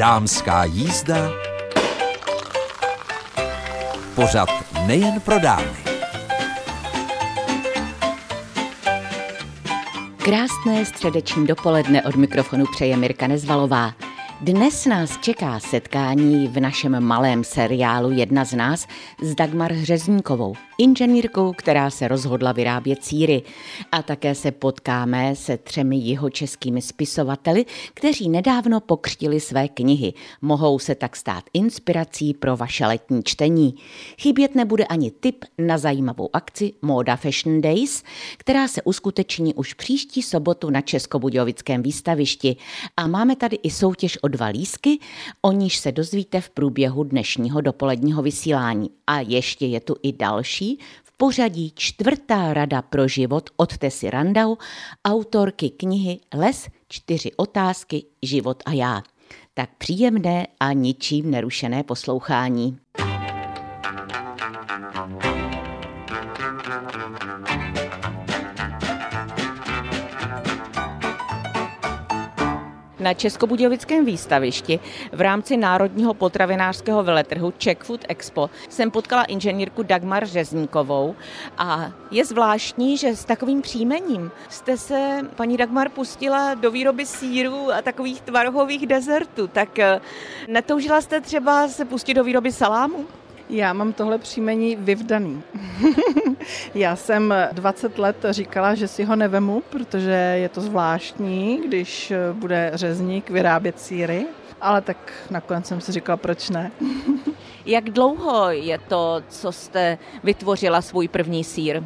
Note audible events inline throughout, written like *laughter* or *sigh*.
Dámská jízda. Pořad nejen pro dámy. Krásné středeční dopoledne od mikrofonu přeje Mirka Nezvalová. Dnes nás čeká setkání v našem malém seriálu Jedna z nás s Dagmar Hřezníkovou, inženýrkou, která se rozhodla vyrábět síry. A také se potkáme se třemi jeho českými spisovateli, kteří nedávno pokřtili své knihy. Mohou se tak stát inspirací pro vaše letní čtení. Chybět nebude ani tip na zajímavou akci Moda Fashion Days, která se uskuteční už příští sobotu na Českobudějovickém výstavišti. A máme tady i soutěž o dva lísky, o níž se dozvíte v průběhu dnešního dopoledního vysílání. A ještě je tu i další, v pořadí čtvrtá rada pro život od Tesy Randau, autorky knihy Les, čtyři otázky, život a já. Tak příjemné a ničím nerušené poslouchání. Na Českobudějovickém výstavišti v rámci Národního potravinářského veletrhu Czech Food Expo jsem potkala inženýrku Dagmar Řezníkovou a je zvláštní, že s takovým příjmením jste se, paní Dagmar, pustila do výroby síru a takových tvarohových dezertů. Tak eh, netoužila jste třeba se pustit do výroby salámu? Já mám tohle příjmení vyvdaný. *laughs* Já jsem 20 let říkala, že si ho nevemu, protože je to zvláštní, když bude řezník vyrábět síry, ale tak nakonec jsem si říkala, proč ne. *laughs* Jak dlouho je to, co jste vytvořila svůj první sír?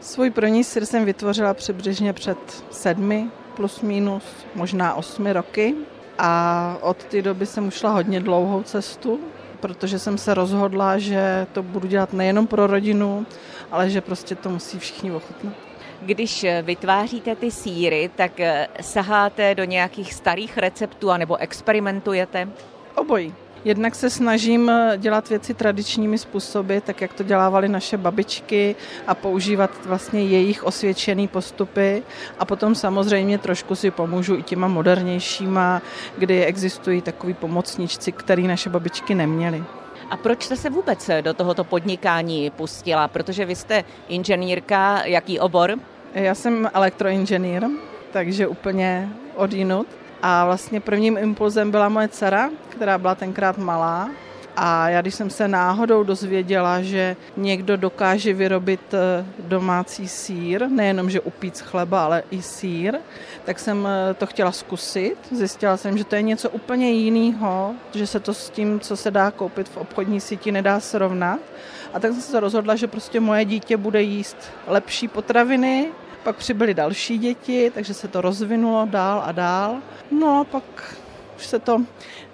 Svůj první sír jsem vytvořila přibližně před sedmi, plus minus, možná osmi roky. A od té doby jsem ušla hodně dlouhou cestu, protože jsem se rozhodla, že to budu dělat nejenom pro rodinu, ale že prostě to musí všichni ochutnat. Když vytváříte ty síry, tak eh, saháte do nějakých starých receptů anebo experimentujete? Obojí. Jednak se snažím eh, dělat věci tradičními způsoby, tak jak to dělávaly naše babičky a používat vlastně jejich osvědčený postupy a potom samozřejmě trošku si pomůžu i těma modernějšíma, kdy existují takový pomocničci, který naše babičky neměly. A proč jste se vůbec do tohoto podnikání pustila? Protože vy jste inženýrka, jaký obor? Já jsem elektroinženýr, takže úplně odinut. A vlastně prvním impulzem byla moje dcera, která byla tenkrát malá. A já, když jsem se náhodou dozvěděla, že někdo dokáže vyrobit eh, domácí sír, nejenom, že upít chleba, ale i sír, tak jsem eh, to chtěla zkusit. Zjistila jsem, že to je něco úplně jiného, že se to s tím, co se dá koupit v obchodní síti, nedá srovnat. A tak jsem se rozhodla, že prostě moje dítě bude jíst lepší potraviny, pak přibyly další děti, takže se to rozvinulo dál a dál. No a pak už se to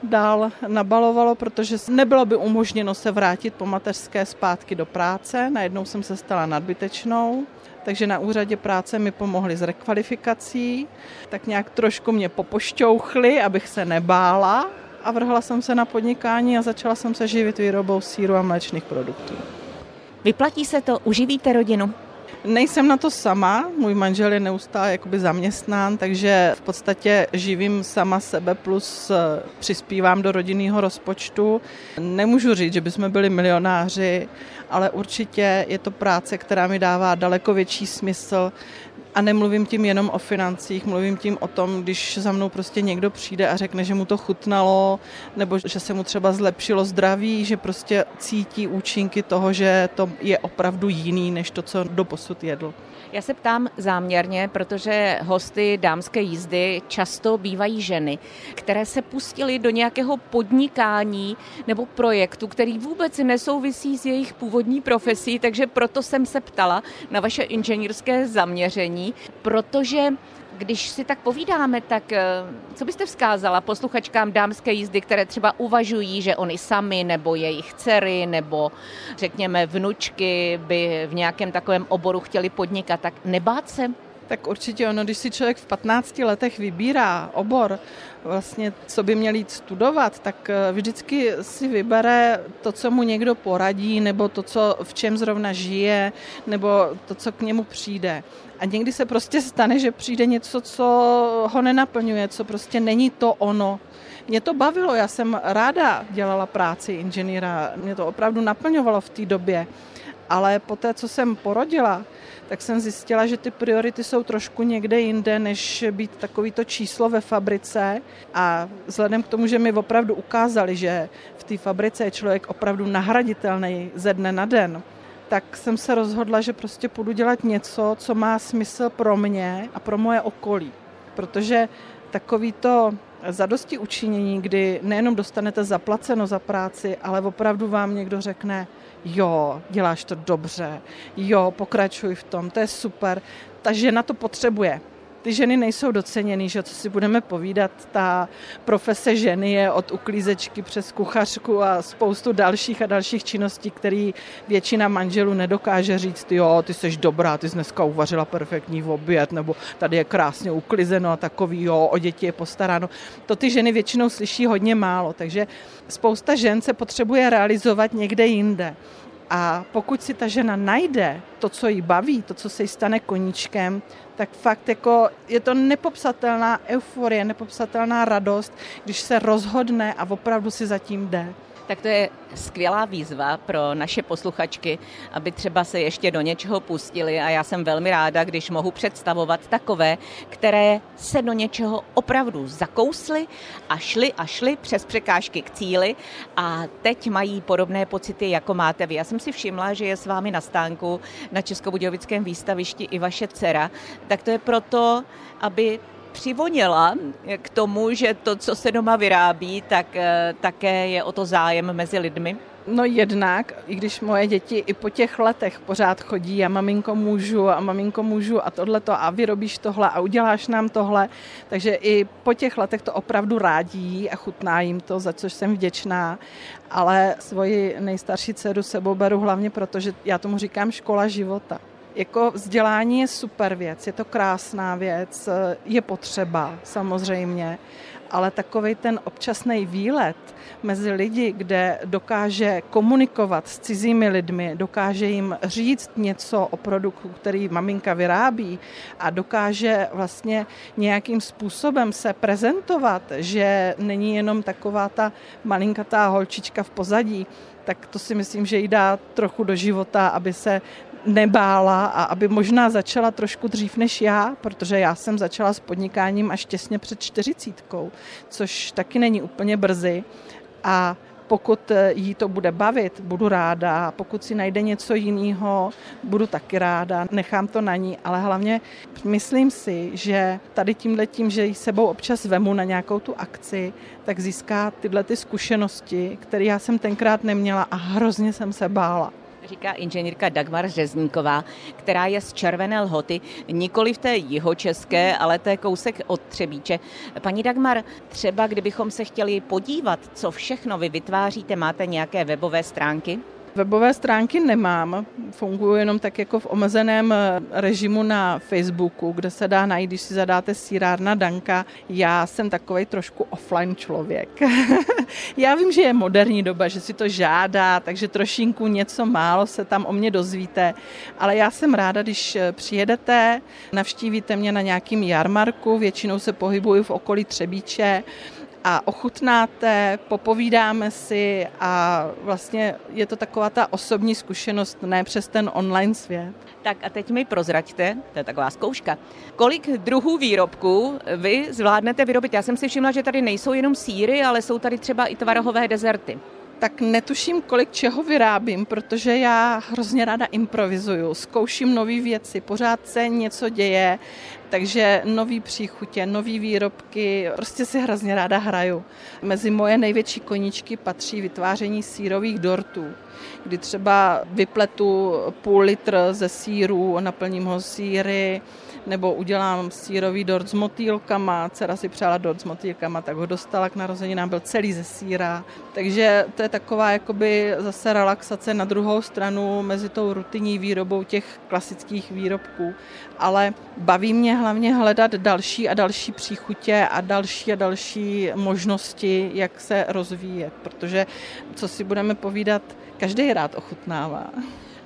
dál nabalovalo, protože nebylo by umožněno se vrátit po mateřské zpátky do práce. Najednou jsem se stala nadbytečnou, takže na úřadě práce mi pomohli s rekvalifikací, tak nějak trošku mě popošťouchli, abych se nebála a vrhla jsem se na podnikání a začala jsem se živit výrobou síru a mléčných produktů. Vyplatí se to? Uživíte rodinu? Nejsem na to sama, můj manžel je neustále jakoby zaměstnán, takže v podstatě živím sama sebe plus eh, přispívám do rodinného rozpočtu. Nemůžu říct, že bychom byli milionáři, ale určitě je to práce, která mi dává daleko větší smysl, a nemluvím tím jenom o financích, mluvím tím o tom, když za mnou prostě někdo přijde a řekne, že mu to chutnalo, nebo že se mu třeba zlepšilo zdraví, že prostě cítí účinky toho, že to je opravdu jiný, než to, co doposud jedl. Já se ptám záměrně, protože hosty dámské jízdy často bývají ženy, které se pustily do nějakého podnikání nebo projektu, který vůbec nesouvisí s jejich původní profesí, takže proto jsem se ptala na vaše inženýrské zaměření, protože když si tak povídáme, tak eh, co byste vzkázala posluchačkám dámské jízdy, které třeba uvažují, že oni sami nebo jejich dcery nebo řekněme vnučky by v nějakém takovém oboru chtěli podnikat, tak nebát se? Tak určitě ono, když si člověk v 15 letech vybírá obor, vlastně co by měl jít studovat, tak eh, vždycky si vybere to, co mu někdo poradí, nebo to, co v čem zrovna žije, nebo to, co k němu přijde. A někdy se prostě stane, že přijde něco, co ho nenaplňuje, co prostě není to ono, mě to bavilo, já jsem ráda dělala práci inženýra, mě to opravdu naplňovalo v té době. Ale po té, co jsem porodila, tak jsem zjistila, že ty priority jsou trošku někde jinde, než být takovýto číslo ve fabrice. A vzhledem k tomu, že mi opravdu ukázali, že v té fabrice je člověk opravdu nahraditelný ze dne na den, tak jsem se rozhodla, že prostě půjdu dělat něco, co má smysl pro mě a pro moje okolí. Protože takový to zadosti učinění, kdy nejenom dostanete zaplaceno za práci, ale opravdu vám někdo řekne, jo, děláš to dobře, jo, pokračuj v tom, to je super. Ta žena to potřebuje ty ženy nejsou doceněny, že co si budeme povídat, ta profese ženy je od uklízečky přes kuchařku a spoustu dalších a dalších činností, které většina manželů nedokáže říct, jo, ty jsi dobrá, ty jsi dneska uvařila perfektní oběd, nebo tady je krásně uklizeno a takový, jo, o děti je postaráno. To ty ženy většinou slyší hodně málo, takže spousta žen se potřebuje realizovat někde jinde. A pokud si ta žena najde to, co jí baví, to, co se jí stane koníčkem, tak fakt jako je to nepopsatelná euforie, nepopsatelná radost, když se rozhodne a opravdu si zatím jde. Tak to je skvělá výzva pro naše posluchačky, aby třeba se ještě do něčeho pustili. A já jsem velmi ráda, když mohu představovat takové, které se do něčeho opravdu zakously a šly a šly přes překážky k cíli. A teď mají podobné pocity, jako máte vy. Já jsem si všimla, že je s vámi na stánku na Českobudějovickém výstavišti i vaše dcera, tak to je proto, aby přivoněla k tomu, že to, co se doma vyrábí, tak eh, také je o to zájem mezi lidmi? No jednak, i když moje děti i po těch letech pořád chodí a maminko můžu a maminko můžu a tohleto a vyrobíš tohle a uděláš nám tohle, takže i po těch letech to opravdu rádí a chutná jim to, za což jsem vděčná, ale svoji nejstarší dceru sebou beru hlavně proto, že já tomu říkám škola života jako vzdělání je super věc, je to krásná věc, je potřeba samozřejmě, ale takový ten občasný výlet mezi lidi, kde dokáže komunikovat s cizími lidmi, dokáže jim říct něco o produktu, který maminka vyrábí a dokáže vlastně nějakým způsobem se prezentovat, že není jenom taková ta malinkatá holčička v pozadí, tak to si myslím, že jí dá trochu do života, aby se nebála a aby možná začala trošku dřív než já, protože já jsem začala s podnikáním až těsně před čtyřicítkou, což taky není úplně brzy. A pokud jí to bude bavit, budu ráda. Pokud si najde něco jiného, budu taky ráda. Nechám to na ní, ale hlavně myslím si, že tady tímhle tím, že ji sebou občas vemu na nějakou tu akci, tak získá tyhle ty zkušenosti, které já jsem tenkrát neměla a hrozně jsem se bála říká inženýrka Dagmar Řezníková, která je z Červené lhoty, nikoli v té jihočeské, ale té kousek od Třebíče. Paní Dagmar, třeba kdybychom se chtěli podívat, co všechno vy vytváříte, máte nějaké webové stránky? Webové stránky nemám, fungují jenom tak jako v omezeném eh, režimu na Facebooku, kde se dá najít, když si zadáte sírárna Danka. Já jsem takový trošku offline člověk. *laughs* Já vím, že je moderní doba, že si to žádá, takže trošinku něco málo se tam o mě dozvíte, ale já jsem ráda, když eh, přijedete, navštívíte mě na nějakým jarmarku, většinou se pohybuju v okolí Třebíče, a ochutnáte, popovídáme si a vlastně je to taková ta osobní zkušenost, ne přes ten online svět. Tak a teď mi prozraďte, to je taková zkouška, kolik druhů výrobků vy zvládnete vyrobit? Já jsem si všimla, že tady nejsou jenom síry, ale jsou tady třeba i tvarohové dezerty tak netuším, kolik čeho vyrábím, protože já hrozně ráda improvizuju, zkouším nové věci, pořád se něco děje, takže nový příchutě, nový výrobky, prostě si hrozně ráda hraju. Mezi moje největší koníčky patří vytváření sírových dortů, kdy třeba vypletu půl litr ze síru, naplním ho síry, nebo udělám sírový dort s motýlkama, dcera si přála dort s motýlkama, tak ho dostala k narozeninám, byl celý ze síra. Takže to je taková jakoby zase relaxace na druhou stranu mezi tou rutinní výrobou těch klasických výrobků. Ale baví mě hlavně hledat další a další příchutě a další a další možnosti, jak se rozvíjet, protože co si budeme povídat, každý rád ochutnává.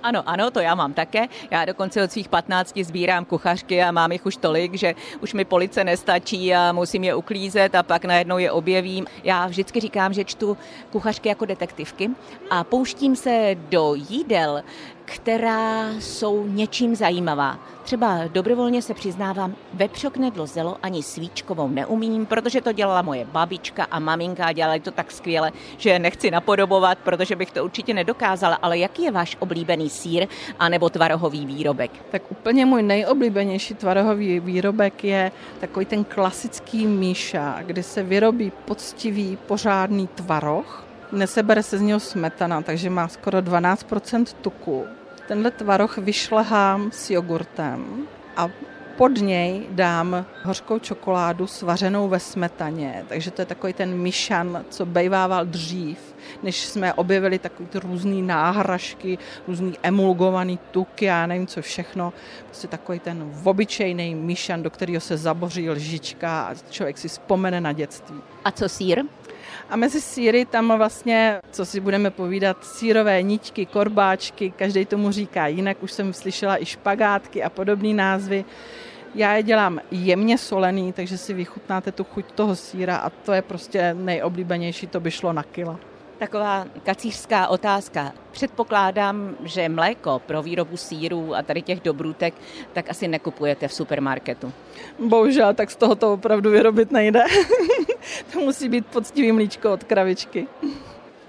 Ano, ano, to já mám také. Já dokonce od svých 15 sbírám kuchařky a mám jich už tolik, že už mi police nestačí a musím je uklízet a pak najednou je objevím. Já vždycky říkám, že čtu kuchařky jako detektivky a pouštím se do jídel, která jsou něčím zajímavá. Třeba dobrovolně se přiznávám, vepřok nedlozelo ani svíčkovou neumím, protože to dělala moje babička a maminka a dělali to tak skvěle, že je nechci napodobovat, protože bych to určitě nedokázala. Ale jaký je váš oblíbený sír anebo tvarohový výrobek? Tak úplně můj nejoblíbenější tvarohový výrobek je takový ten klasický míša, kde se vyrobí poctivý pořádný tvaroh, Nesebere se z něho smetana, takže má skoro 12% tuku. Tenhle tvaroh vyšlehám s jogurtem a pod něj dám hořkou čokoládu svařenou ve smetaně, takže to je takový ten myšan, co bejvával dřív, než jsme objevili takový ty různý náhražky, různý emulgovaný tuky, já nevím co všechno. Prostě takový ten obyčejný myšan, do kterého se zaboří lžička a člověk si vzpomene na dětství. A co sír? A mezi síry tam vlastně, co si budeme povídat, sírové ničky, korbáčky, každý tomu říká jinak, už jsem slyšela i špagátky a podobné názvy. Já je dělám jemně solený, takže si vychutnáte tu chuť toho síra a to je prostě nejoblíbenější, to by šlo na kila. Taková kacířská otázka. Předpokládám, že mléko pro výrobu sírů a tady těch dobrůtek tak asi nekupujete v supermarketu. Bohužel, tak z toho to opravdu vyrobit nejde. *laughs* to musí být poctivý mlíčko od kravičky.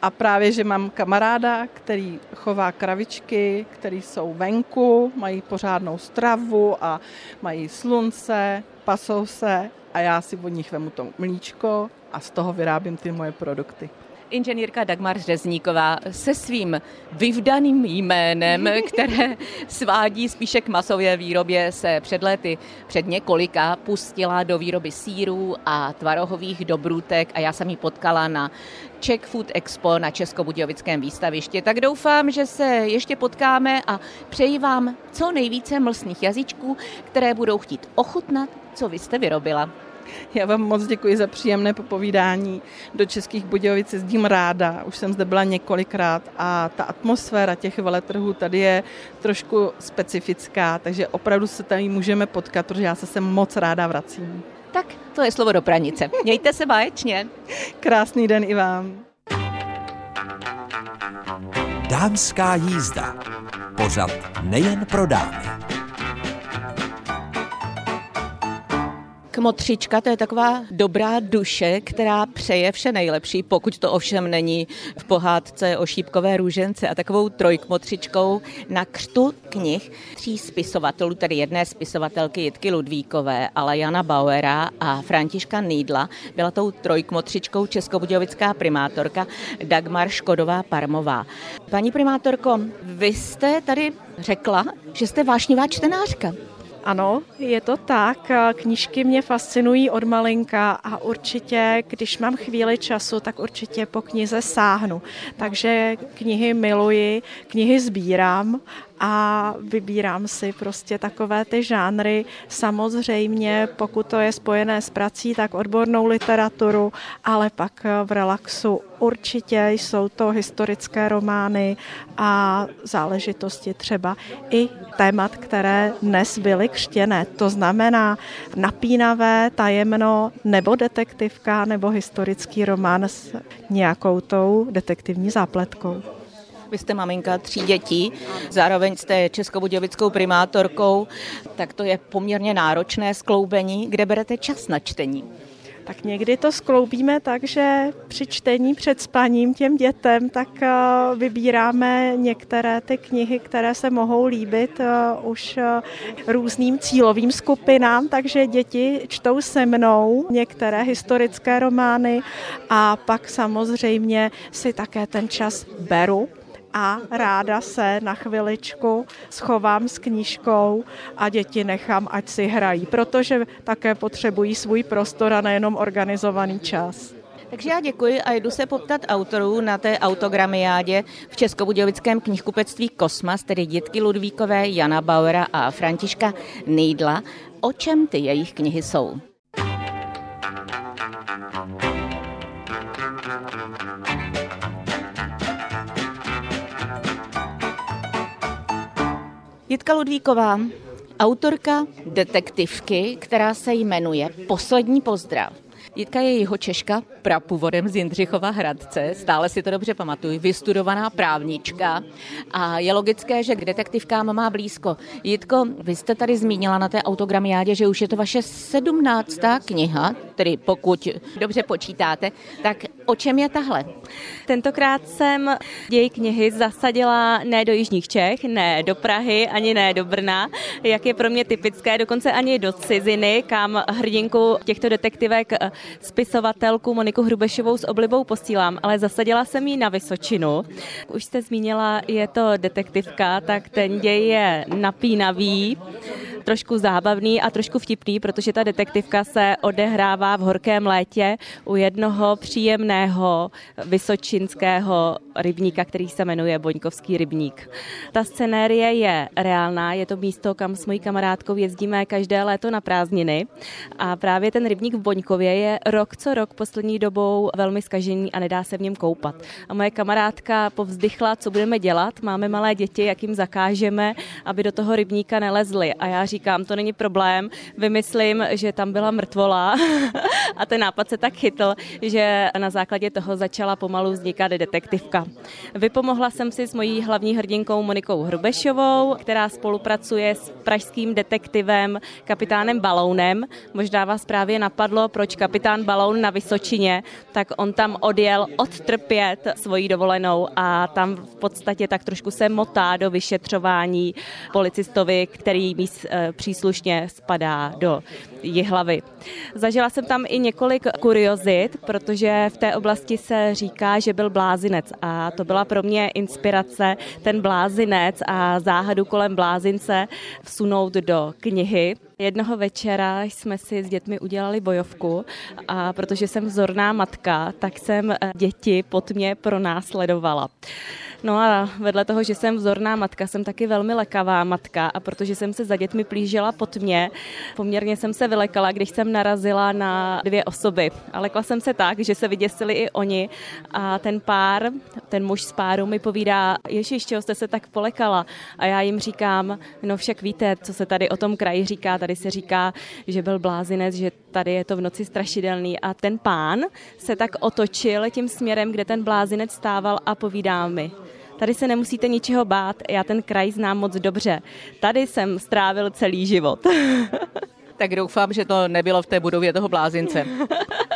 A právě, že mám kamaráda, který chová kravičky, který jsou venku, mají pořádnou stravu a mají slunce, pasou se a já si od nich vemu to mlíčko a z toho vyrábím ty moje produkty inženýrka Dagmar Řezníková se svým vyvdaným jménem, *laughs* které svádí spíše k masové výrobě, se před lety, před několika, pustila do výroby sírů a tvarohových dobrůtek a já jsem ji potkala na Czech Food Expo na Českobudějovickém výstavišti. Tak doufám, že se ještě potkáme a přeji vám co nejvíce mlsných jazyčků, které budou chtít ochutnat, co vy jste vyrobila. Já vám moc děkuji za příjemné popovídání. Do Českých Budějovic jezdím ráda, už jsem zde byla několikrát a ta atmosféra těch veletrhů tady je trošku specifická, takže opravdu se tady můžeme potkat, protože já se sem moc ráda vracím. Tak to je slovo do pranice. Mějte se báječně. Krásný den i vám. Dámská jízda. Pořad nejen pro dámy. Kmotřička to je taková dobrá duše, která přeje vše nejlepší, pokud to ovšem není v pohádce o šípkové růžence a takovou trojkmotřičkou na křtu knih tří spisovatelů, tedy jedné spisovatelky Jitky Ludvíkové, ale Jana Bauera a Františka Nýdla, byla tou trojkmotřičkou českobudějovická primátorka Dagmar Škodová Parmová. Paní primátorko, vy jste tady řekla, že jste vášnivá čtenářka. Ano, je to tak. Knížky mě fascinují od malinka a určitě, když mám chvíli času, tak určitě po knize sáhnu. Takže knihy miluji, knihy sbírám a vybírám si prostě takové ty žánry. Samozřejmě, pokud to je spojené s prací, tak odbornou literaturu, ale pak v relaxu určitě jsou to historické romány a záležitosti třeba i témat, které dnes byly křtěné. To znamená napínavé, tajemno nebo detektivka nebo historický román s nějakou tou detektivní zápletkou. Vy jste maminka tří dětí, zároveň jste českobudějovickou primátorkou, tak to je poměrně náročné skloubení. Kde berete čas na čtení? tak někdy to skloubíme tak, že při čtení před spaním těm dětem, tak eh, vybíráme některé ty knihy, které se mohou líbit eh, už eh, různým cílovým skupinám, takže děti čtou se mnou některé historické romány a pak samozřejmě si také ten čas beru a ráda se na chviličku schovám s knížkou a děti nechám, ať si hrají, protože také potřebují svůj prostor a nejenom organizovaný čas. Takže já děkuji a jdu se poptat autorů na té autogramiádě v Českobudějovickém knihkupectví Kosmas, tedy dětky Ludvíkové, Jana Bauera a Františka Nejdla. O čem ty jejich knihy jsou? Jitka Ludvíková, autorka detektivky, která se jmenuje Poslední pozdrav. Jitka je jeho Češka, prapůvodem z Jindřichova Hradce, stále si to dobře pamatuju, vystudovaná právnička a je logické, že k detektivkám má blízko. Jitko, vy jste tady zmínila na té autogramiádě, že už je to vaše sedmnáctá kniha, tedy pokud dobře počítáte, tak o čem je tahle? Tentokrát jsem děj knihy zasadila ne do Jižních Čech, ne do Prahy, ani ne do Brna, jak je pro mě typické, dokonce ani do ciziny, kam hrdinku těchto detektivek spisovatelku Moniku Hrubešovou s oblibou posílám, ale zasadila jsem ji na Vysočinu. Už jste zmínila, je to detektivka, tak ten děj je napínavý trošku zábavný a trošku vtipný, protože ta detektivka se odehrává v horkém létě u jednoho příjemného vysočinského rybníka, který se jmenuje Boňkovský rybník. Ta scenérie je reálná, je to místo, kam s mojí kamarádkou jezdíme každé léto na prázdniny a právě ten rybník v Boňkově je rok co rok poslední dobou velmi skažený a nedá se v něm koupat. A moje kamarádka povzdychla, co budeme dělat, máme malé děti, jak jim zakážeme, aby do toho rybníka nelezli. A já říkám, to není problém, vymyslím, že tam byla mrtvola *laughs* a ten nápad se tak chytl, že na základě toho začala pomalu vznikat detektivka. Vypomohla jsem si s mojí hlavní hrdinkou Monikou Hrubešovou, která spolupracuje s pražským detektivem kapitánem Balounem. Možná vás právě napadlo, proč kapitán Baloun na Vysočině, tak on tam odjel odtrpět svoji dovolenou a tam v podstatě tak trošku se motá do vyšetřování policistovi, který míst příslušně spadá do Jihlavy. Zažila jsem tam i několik kuriozit, protože v té oblasti se říká, že byl blázinec a to byla pro mě inspirace ten blázinec a záhadu kolem blázince vsunout do knihy. Jednoho večera jsme si s dětmi udělali bojovku a protože jsem vzorná matka, tak jsem děti pod mě pronásledovala. No a vedle toho, že jsem vzorná matka, jsem taky velmi lekavá matka a protože jsem se za dětmi plížila pod mě, poměrně jsem se vylekala, když jsem narazila na dvě osoby. A lekla jsem se tak, že se vyděsili i oni a ten pár, ten muž z páru mi povídá, ježiš, čeho jste se tak polekala? A já jim říkám, no však víte, co se tady o tom kraji říká, tady se říká, že byl blázinec, že tady je to v noci strašidelný a ten pán se tak otočil tím směrem, kde ten blázinec stával a povídá mi, Tady se nemusíte ničeho bát, já ten kraj znám moc dobře. Tady jsem strávil celý život. *laughs* tak doufám, že to nebylo v té budově toho blázince. *laughs*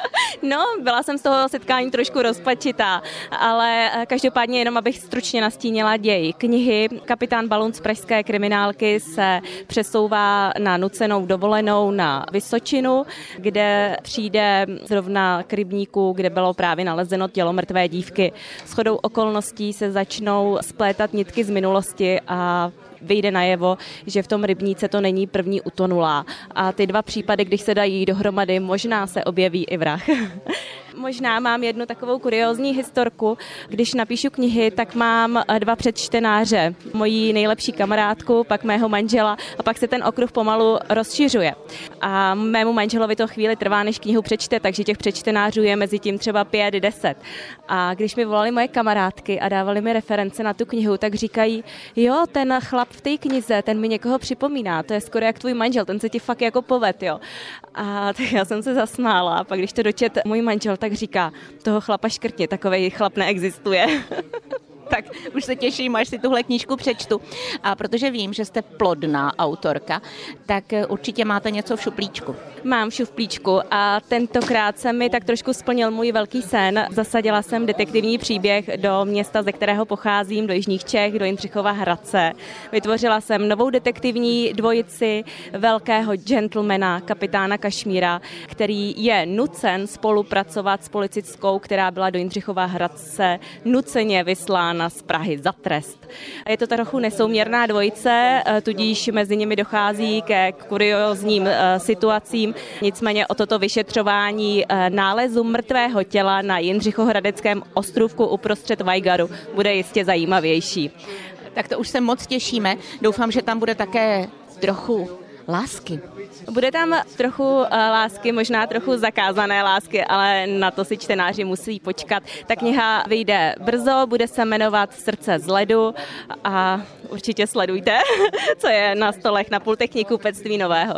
No, byla jsem z toho setkání trošku rozpačitá, ale eh, každopádně jenom, abych stručně nastínila děj knihy. Kapitán Balun z pražské kriminálky se přesouvá na nucenou dovolenou na Vysočinu, kde přijde zrovna k rybníku, kde bylo právě nalezeno tělo mrtvé dívky. S chodou okolností se začnou splétat nitky z minulosti a vyjde najevo, že v tom rybníce to není první utonulá. A ty dva případy, když se dají dohromady, možná se objeví i vrah. *laughs* Možná mám jednu takovou kuriozní historku. Když napíšu knihy, tak mám eh, dva předčtenáře. Moji nejlepší kamarádku, pak mého manžela a pak se ten okruh pomalu rozšiřuje. A mému manželovi to chvíli trvá, než knihu přečte, takže těch předčtenářů je mezi tím třeba pět, deset. A když mi volali moje kamarádky a dávali mi reference na tu knihu, tak říkají, jo, ten chlap v té knize, ten mi někoho připomíná, to je skoro jak tvůj manžel, ten se ti fakt jako poved, jo. A *laughs* tak já jsem se zasmála. A pak když to dočet můj manžel, tak říká, toho chlapa škrtně, takový chlap neexistuje. *laughs* tak už se těším, až si tuhle knížku přečtu. A protože vím, že jste plodná autorka, tak určitě máte něco v šuplíčku. Mám v šuplíčku a tentokrát se mi tak trošku splnil můj velký sen. Zasadila jsem detektivní příběh do města, ze kterého pocházím, do Jižních Čech, do Jindřichova Hradce. Vytvořila jsem novou detektivní dvojici velkého gentlemana, kapitána Kašmíra, který je nucen spolupracovat s policiskou, která byla do Jindřichova Hradce nuceně vyslána vydána z Prahy za trest. Je to trochu nesouměrná dvojice, eh, tudíž mezi nimi dochází ke kuriozním eh, situacím. Nicméně o toto vyšetřování eh, nálezu mrtvého těla na Jindřichohradeckém ostrůvku uprostřed Vajgaru bude jistě zajímavější. Tak to už se moc těšíme. Doufám, že tam bude také trochu lásky. Bude tam trochu eh, lásky, možná trochu zakázané lásky, ale na to si čtenáři musí počkat. Ta kniha vyjde brzo, bude se jmenovat Srdce z ledu a určitě sledujte, *laughs* co je na stolech na pultech knihkupectví nového.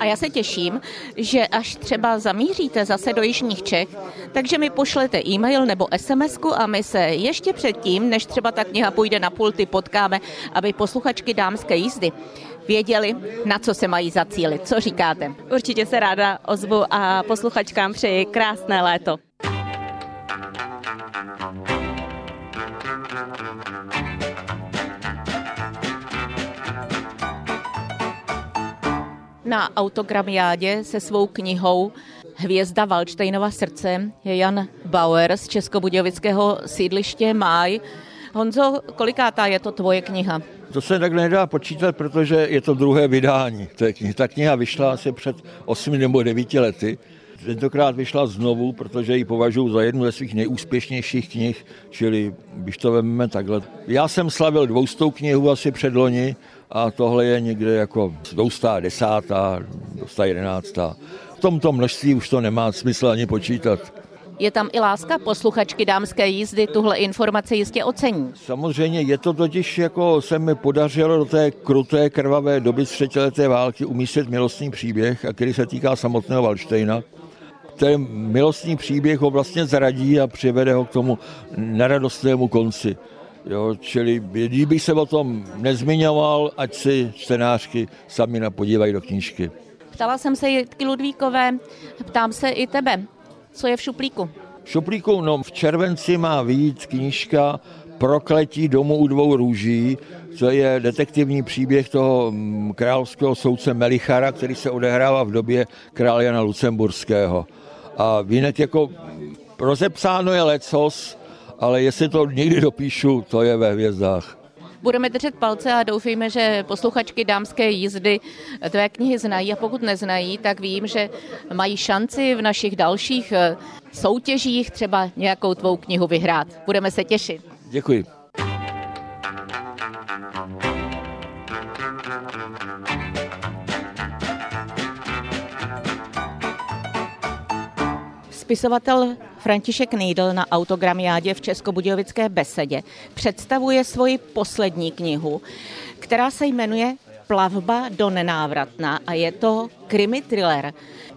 A já se těším, že až třeba zamíříte zase do Jižních Čech, takže mi pošlete e-mail nebo sms a my se ještě předtím, než třeba ta kniha půjde na pulty, potkáme, aby posluchačky dámské jízdy věděli, na co se mají zacílit. Co říkáte? Určitě se ráda ozvu a posluchačkám přeji krásné léto. Na autogramiádě se svou knihou Hvězda Valčtejnova srdce je Jan Bauer z Českobudějovického sídliště Máj. Honzo, kolikátá je to tvoje kniha? To se takhle nedá počítat, protože je to druhé vydání té knihy. Ta kniha vyšla asi před 8 nebo 9 lety. Tentokrát vyšla znovu, protože ji považuji za jednu ze svých nejúspěšnějších knih, čili když to vezmeme takhle. Já jsem slavil dvoustou knihu asi před loni a tohle je někde jako 210, 211. V tomto množství už to nemá smysl ani počítat. Je tam i láska, posluchačky dámské jízdy tuhle informaci jistě ocení. Samozřejmě je to totiž, jako se mi podařilo do té kruté, krvavé doby třetileté války umístit milostný příběh, a který se týká samotného Valštejna. Ten milostný příběh ho vlastně zradí a přivede ho k tomu neradostnému konci. Jo, čili kdybych se o tom nezmiňoval, ať si čtenářky sami napodívají do knížky. Ptala jsem se Jitky Ludvíkové, ptám se i tebe. Co je v šuplíku? V šuplíku, no v červenci má výjít knížka Prokletí domu u dvou růží, to je detektivní příběh toho mm, královského soudce Melichara, který se odehrává v době krále Jana Lucemburského. A jinak jako rozepsáno je lecos, ale jestli to někdy dopíšu, to je ve hvězdách. Budeme držet palce a doufejme, že posluchačky dámské jízdy tvé knihy znají a pokud neznají, tak vím, že mají šanci v našich dalších eh, soutěžích třeba nějakou tvou knihu vyhrát. Budeme se těšit. Děkuji. Spisovatel František Nejdl na autogramiádě v Českobudějovické besedě představuje svoji poslední knihu, která se jmenuje Plavba do nenávratna a je to krimi thriller.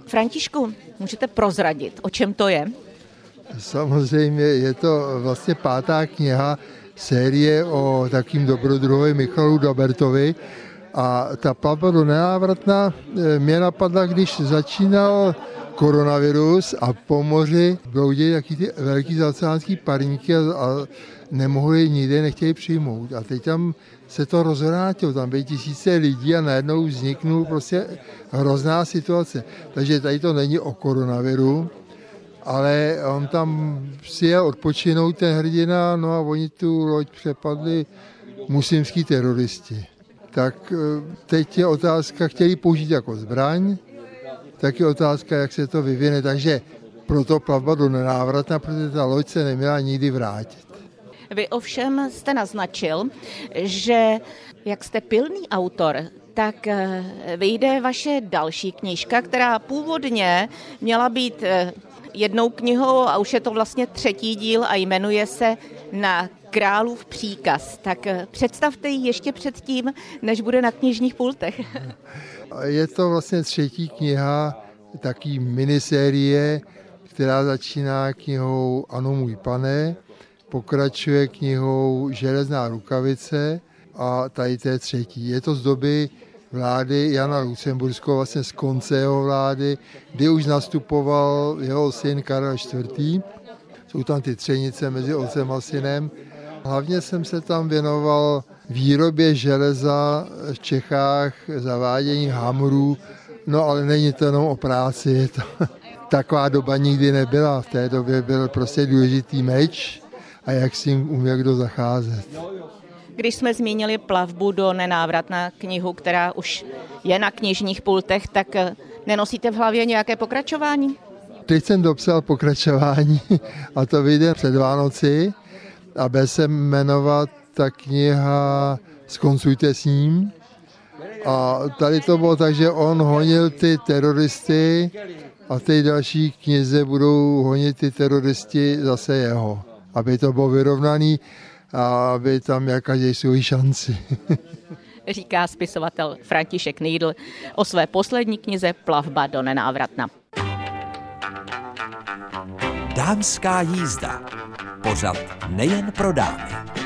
Františku, můžete prozradit, o čem to je? Samozřejmě je to vlastně pátá kniha série o takým dobrodruhovi Michalu Dabertovi, a ta plavba do nenávratna eh, mě napadla, když začínal koronavirus a po moři bloudí taky ty velký zaoceánský parníky a, a nemohli nikde, nechtěli přijmout. A teď tam se to rozvrátilo, tam byly tisíce lidí a najednou vzniknul prostě hrozná situace. Takže tady to není o koronaviru, ale on tam si je odpočinout ten hrdina, no a oni tu loď přepadli muslimský teroristi. Tak eh, teď je otázka, chtěli použít jako zbraň, tak je otázka, jak se to vyvine. Takže proto plavba do nenávratna, protože ta loď se neměla nikdy vrátit. Vy ovšem jste naznačil, že jak jste pilný autor, tak eh, vyjde vaše další knížka, která původně měla být eh, jednou knihou a už je to vlastně třetí díl a jmenuje se Na králův příkaz. Tak eh, představte ji ještě předtím, než bude na knižních pultech. *laughs* Je to vlastně třetí kniha, taký minisérie, která začíná knihou Ano můj pane, pokračuje knihou Železná rukavice a tady to je třetí. Je to z doby vlády Jana Lucemburského, vlastně z konce jeho vlády, kdy už nastupoval jeho syn Karel IV. Jsou tam ty třenice mezi otcem a synem. Hlavně jsem se tam věnoval výrobě železa v Čechách, zavádění hamrů, no ale není to jenom o práci, je to, *laughs* taková doba nikdy nebyla. V té době byl prostě důležitý meč a jak s ním uměl kdo zacházet. Když jsme zmínili plavbu do nenávratná knihu, která už je na knižních pultech, tak eh, nenosíte v hlavě nějaké pokračování? Teď jsem dopsal pokračování *laughs* a to vyjde před Vánoci a bude se jmenovat ta kniha Skoncujte s ním A tady to bylo tak, že on honil ty teroristy a té další knize budou honit ty teroristi zase jeho, aby to bylo vyrovnaný a aby tam měl každý svou šanci. *laughs* Říká spisovatel František Nejdl o své poslední knize Plavba do nenávratna. Dámská jízda. Pořad nejen pro dámy.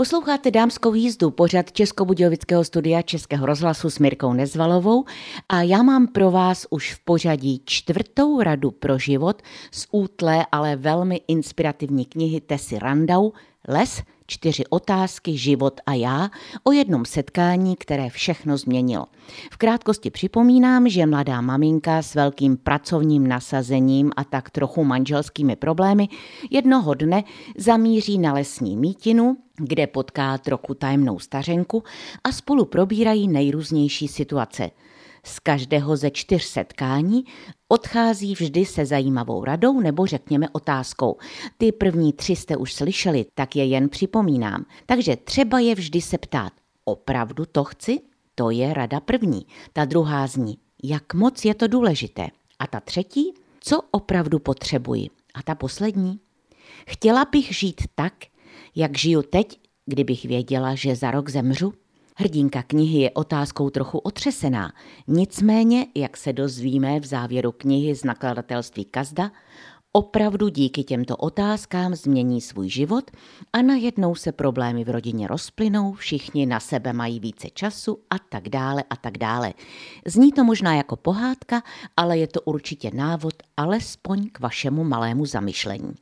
Posloucháte dámskou jízdu, pořad Českobudějovického studia Českého rozhlasu s Mirkou Nezvalovou. A já mám pro vás už v pořadí čtvrtou radu pro život z útlé, ale velmi inspirativní knihy Tessy Randau Les, čtyři otázky, život a já o jednom setkání, které všechno změnilo. V krátkosti připomínám, že mladá maminka s velkým pracovním nasazením a tak trochu manželskými problémy jednoho dne zamíří na lesní mítinu, kde potká trochu tajemnou stařenku a spolu probírají nejrůznější situace – z každého ze čtyř setkání odchází vždy se zajímavou radou nebo řekněme otázkou. Ty první tři jste už slyšeli, tak je jen připomínám. Takže třeba je vždy se ptát, opravdu to chci? To je rada první. Ta druhá zní, jak moc je to důležité. A ta třetí, co opravdu potřebuji. A ta poslední, chtěla bych žít tak, jak žiju teď, kdybych věděla, že za rok zemřu? Hrdinka knihy je otázkou trochu otřesená, nicméně, jak se dozvíme v závěru knihy z nakladatelství Kazda, opravdu díky těmto otázkám změní svůj život a najednou se problémy v rodině rozplynou, všichni na sebe mají více času a tak dále a tak dále. Zní to možná jako pohádka, ale je to určitě návod alespoň k vašemu malému zamyšlení.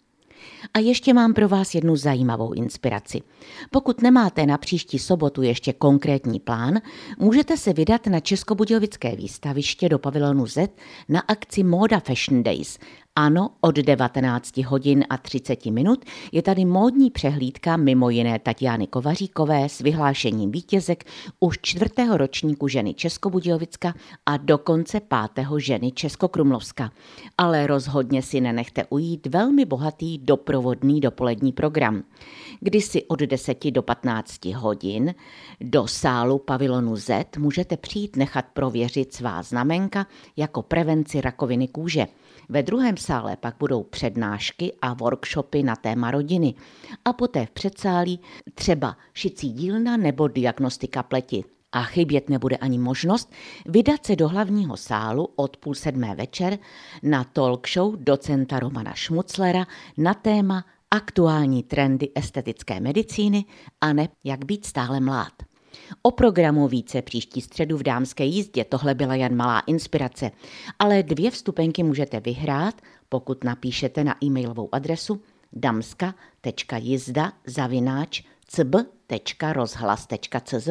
A ještě mám pro vás jednu zajímavou inspiraci. Pokud nemáte na příští sobotu ještě konkrétní plán, můžete se vydat na Českobudějovické výstaviště do pavilonu Z na akci Moda Fashion Days ano, od 19 hodin a 30 minut je tady módní přehlídka mimo jiné Tatiany Kovaříkové s vyhlášením vítězek už čtvrtého ročníku ženy Českobudějovicka a dokonce pátého ženy Českokrumlovska. Ale rozhodně si nenechte ujít velmi bohatý doprovodný dopolední program. Kdy si od 10 do 15 hodin do sálu pavilonu Z můžete přijít nechat prověřit svá znamenka jako prevenci rakoviny kůže. Ve druhém sále pak budou přednášky a workshopy na téma rodiny a poté v předsálí třeba šicí dílna nebo diagnostika pleti. A chybět nebude ani možnost vydat se do hlavního sálu od půl sedmé večer na talk show docenta Romana Šmuclera na téma aktuální trendy estetické medicíny a ne jak být stále mlád. O programu více příští středu v dámské jízdě, tohle byla jen malá inspirace, ale dvě vstupenky můžete vyhrát, pokud napíšete na e-mailovou adresu damska.jizda zavináč cb.rozhlas.cz,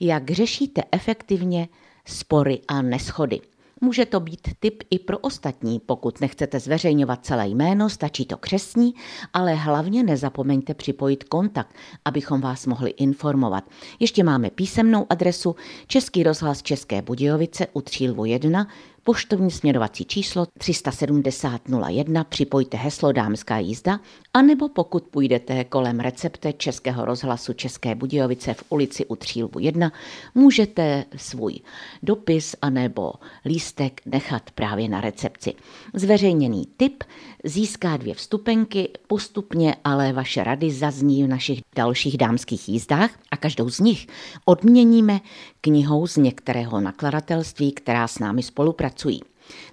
jak řešíte efektivně spory a neschody. Může to být tip i pro ostatní. Pokud nechcete zveřejňovat celé jméno, stačí to křesní, ale hlavně nezapomeňte připojit kontakt, abychom vás mohli informovat. Ještě máme písemnou adresu Český rozhlas České Budějovice u Třílvu 1 poštovní směrovací číslo 37001, připojte heslo Dámská jízda, anebo pokud půjdete kolem recepte Českého rozhlasu České Budějovice v ulici u Třílbu 1, můžete svůj dopis anebo lístek nechat právě na recepci. Zveřejněný tip získá dvě vstupenky, postupně ale vaše rady zazní v našich dalších dámských jízdách a každou z nich odměníme knihou z některého nakladatelství, která s námi spolupracují.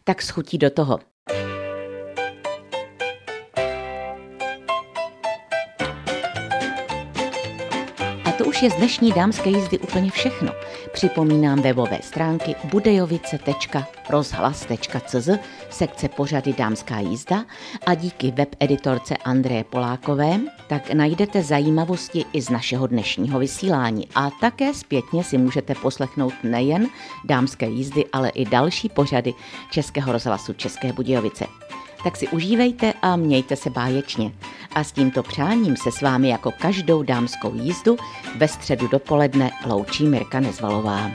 Tak schutí do toho. To už je z dnešní dámské jízdy úplně všechno. Připomínám webové stránky budejovice.rozhlas.cz, sekce pořady Dámská jízda a díky webeditorce Andreje Polákové tak najdete zajímavosti i z našeho dnešního vysílání a také zpětně si můžete poslechnout nejen dámské jízdy, ale i další pořady Českého rozhlasu České Budějovice tak si užívejte a mějte se báječně. A s tímto přáním se s vámi jako každou dámskou jízdu ve středu dopoledne loučí Mirka Nezvalová.